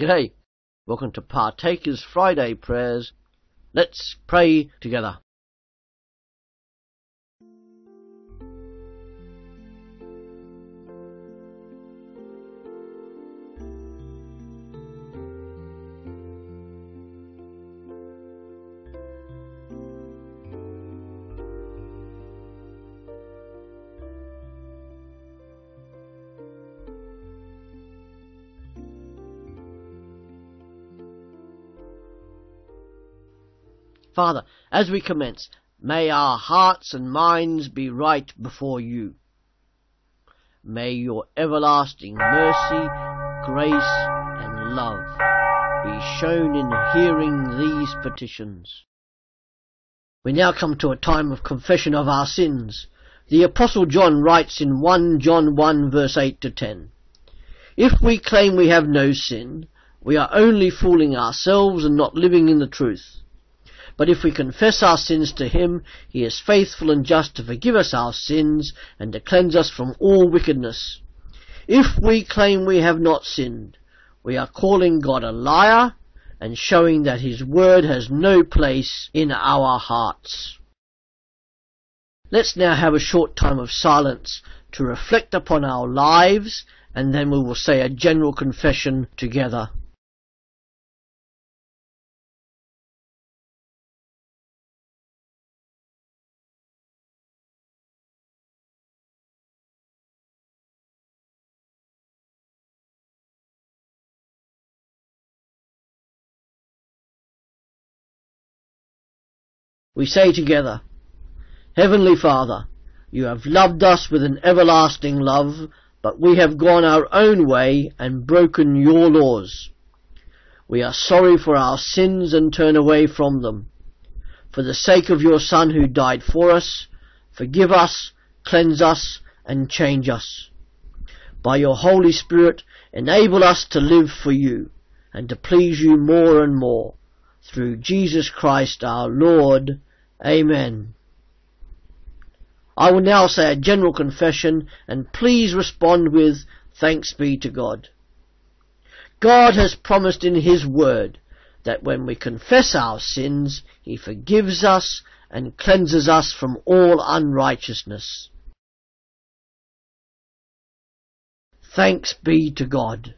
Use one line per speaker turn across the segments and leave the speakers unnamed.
G'day. Welcome to Partakers Friday Prayers. Let's pray together. Father, as we commence, may our hearts and minds be right before you. May your everlasting mercy, grace, and love be shown in hearing these petitions. We now come to a time of confession of our sins. The Apostle John writes in 1 John 1 verse 8 to 10, If we claim we have no sin, we are only fooling ourselves and not living in the truth. But if we confess our sins to him, he is faithful and just to forgive us our sins and to cleanse us from all wickedness. If we claim we have not sinned, we are calling God a liar and showing that his word has no place in our hearts. Let's now have a short time of silence to reflect upon our lives and then we will say a general confession together. we say together, Heavenly Father, you have loved us with an everlasting love, but we have gone our own way and broken your laws. We are sorry for our sins and turn away from them. For the sake of your Son who died for us, forgive us, cleanse us, and change us. By your Holy Spirit, enable us to live for you and to please you more and more. Through Jesus Christ our Lord. Amen. I will now say a general confession and please respond with thanks be to God. God has promised in His Word that when we confess our sins, He forgives us and cleanses us from all unrighteousness. Thanks be to God.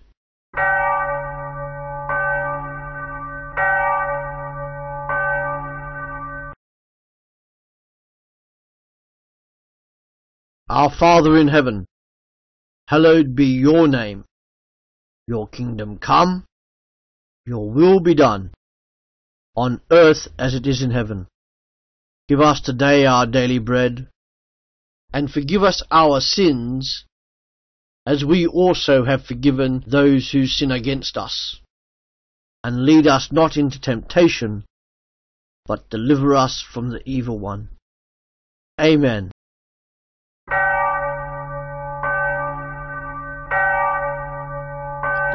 Our Father in heaven, hallowed be your name. Your kingdom come, your will be done, on earth as it is in heaven. Give us today our daily bread, and forgive us our sins, as we also have forgiven those who sin against us. And lead us not into temptation, but deliver us from the evil one. Amen.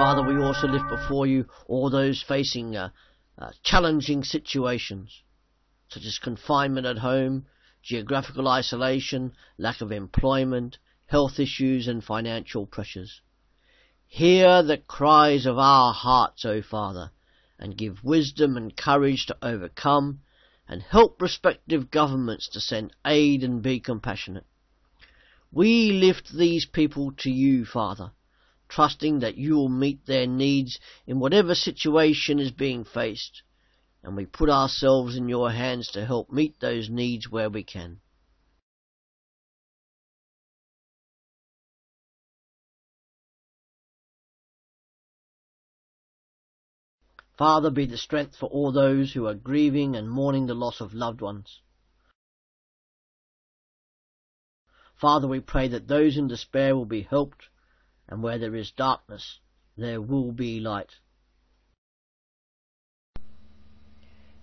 Father, we also lift before you all those facing uh, uh, challenging situations, such as confinement at home, geographical isolation, lack of employment, health issues, and financial pressures. Hear the cries of our hearts, O Father, and give wisdom and courage to overcome, and help respective governments to send aid and be compassionate. We lift these people to you, Father, trusting that you will meet their needs in whatever situation is being faced, and we put ourselves in your hands to help meet those needs where we can. Father, be the strength for all those who are grieving and mourning the loss of loved ones. Father, we pray that those in despair will be helped and where there is darkness, there will be light.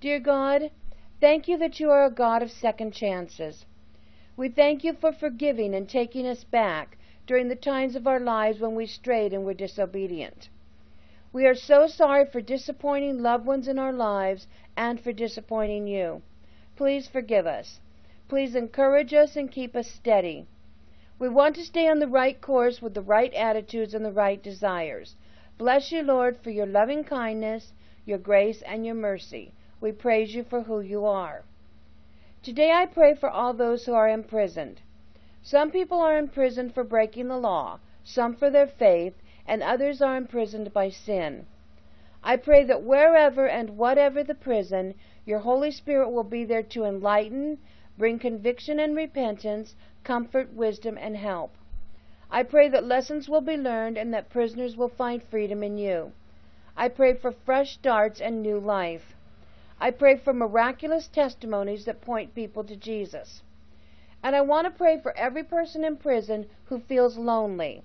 Dear God, thank you that you are a God of second chances. We thank you for forgiving and taking us back during the times of our lives when we strayed and were disobedient. We are so sorry for disappointing loved ones in our lives and for disappointing you. Please forgive us. Please encourage us and keep us steady. We want to stay on the right course with the right attitudes and the right desires. Bless you, Lord, for your loving kindness, your grace, and your mercy. We praise you for who you are. Today I pray for all those who are imprisoned. Some people are imprisoned for breaking the law, some for their faith, and others are imprisoned by sin. I pray that wherever and whatever the prison, your Holy Spirit will be there to enlighten, bring conviction and repentance, comfort, wisdom, and help. I pray that lessons will be learned and that prisoners will find freedom in you. I pray for fresh starts and new life. I pray for miraculous testimonies that point people to Jesus. And I want to pray for every person in prison who feels lonely.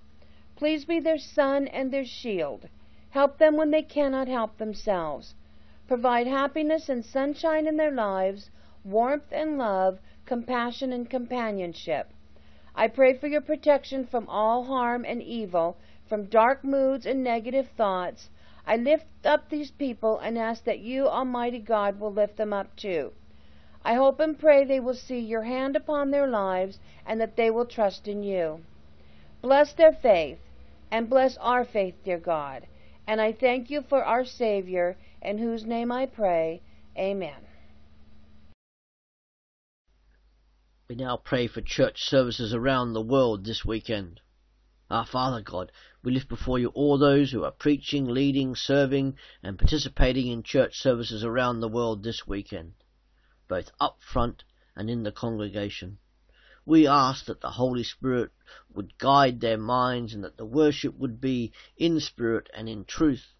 Please be their sun and their shield. Help them when they cannot help themselves. Provide happiness and sunshine in their lives, warmth and love, compassion, and companionship. I pray for your protection from all harm and evil, from dark moods and negative thoughts. I lift up these people and ask that you, Almighty God, will lift them up too. I hope and pray they will see your hand upon their lives and that they will trust in you. Bless their faith and bless our faith, dear God. And I thank you for our Savior, in whose name I pray. Amen.
We now pray for church services around the world this weekend. Our Father God, we lift before you all those who are preaching, leading, serving, and participating in church services around the world this weekend, both up front and in the congregation. We ask that the Holy Spirit would guide their minds and that the worship would be in spirit and in truth,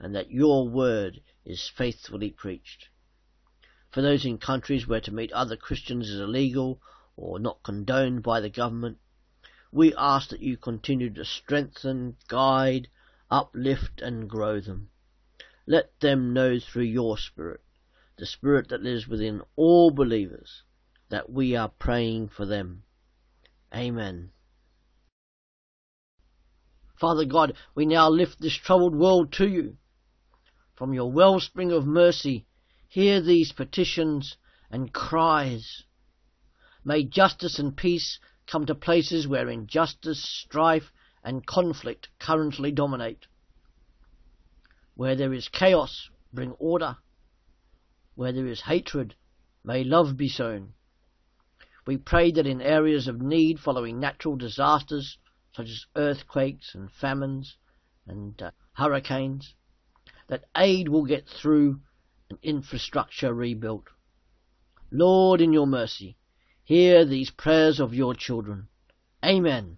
and that your word is faithfully preached for those in countries where to meet other Christians is illegal or not condoned by the government, we ask that you continue to strengthen, guide, uplift, and grow them. Let them know through your Spirit, the Spirit that lives within all believers, that we are praying for them. Amen. Father God, we now lift this troubled world to you. From your wellspring of mercy, Hear these petitions and cries. May justice and peace come to places where injustice, strife, and conflict currently dominate. Where there is chaos, bring order. Where there is hatred, may love be sown. We pray that in areas of need following natural disasters, such as earthquakes and famines and uh, hurricanes, that aid will get through and infrastructure rebuilt. Lord, in your mercy, hear these prayers of your children. Amen.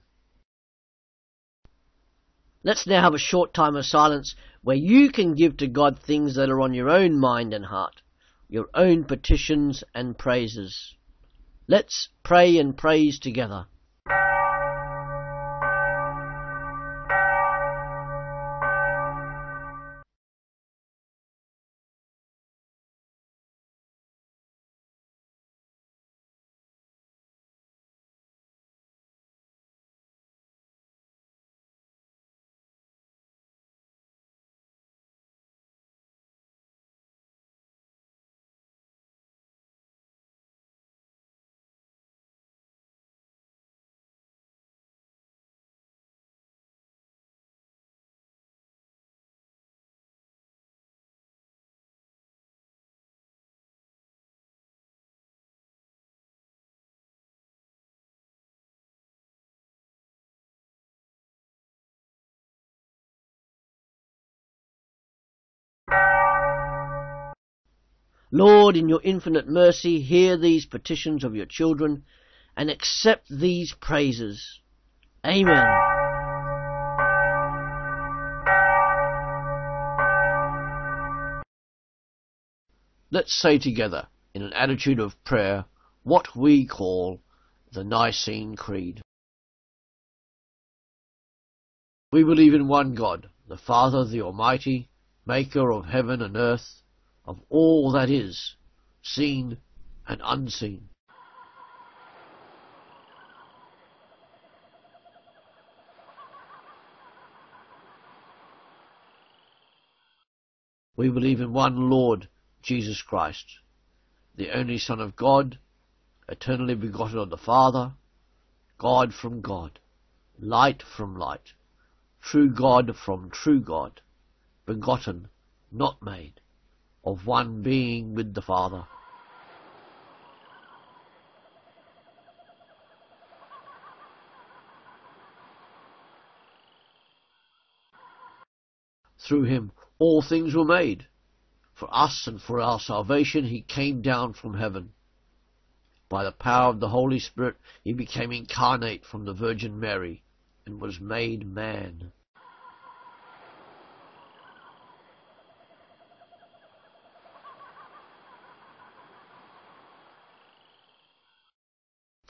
Let's now have a short time of silence where you can give to God things that are on your own mind and heart, your own petitions and praises. Let's pray and praise together. Lord, in your infinite mercy, hear these petitions of your children and accept these praises. Amen. Let's say together, in an attitude of prayer, what we call the Nicene Creed. We believe in one God, the Father, the Almighty, maker of heaven and earth, of all that is, seen and unseen. We believe in one Lord, Jesus Christ, the only Son of God, eternally begotten of the Father, God from God, light from light, true God from true God, begotten, not made, of one being with the Father. Through him all things were made. For us and for our salvation he came down from heaven. By the power of the Holy Spirit he became incarnate from the Virgin Mary and was made man.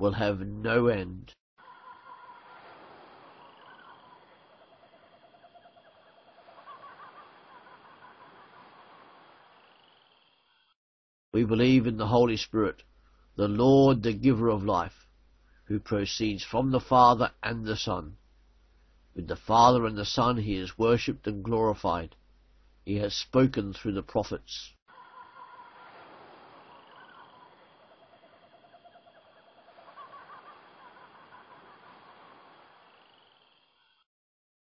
will have no end. We believe in the Holy Spirit, the Lord, the giver of life, who proceeds from the Father and the Son. With the Father and the Son he is worshipped and glorified. He has spoken through the prophets.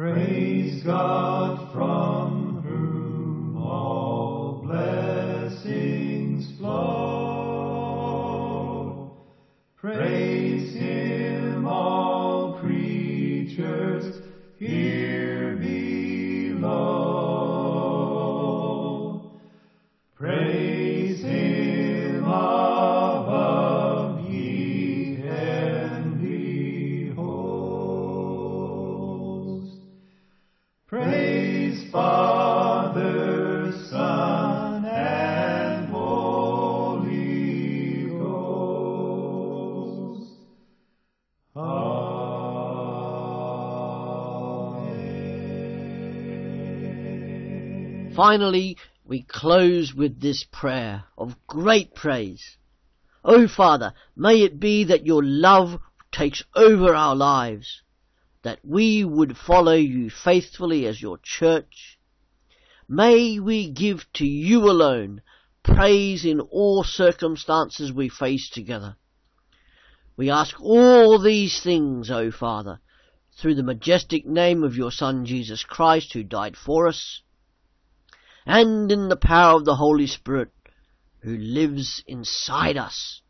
Praise God from
Finally, we close with this prayer of great praise. O oh, Father, may it be that your love takes over our lives, that we would follow you faithfully as your church. May we give to you alone praise in all circumstances we face together. We ask all these things, O Father, through the majestic name of your Son Jesus Christ, who died for us, and in the power of the Holy Spirit who lives inside us.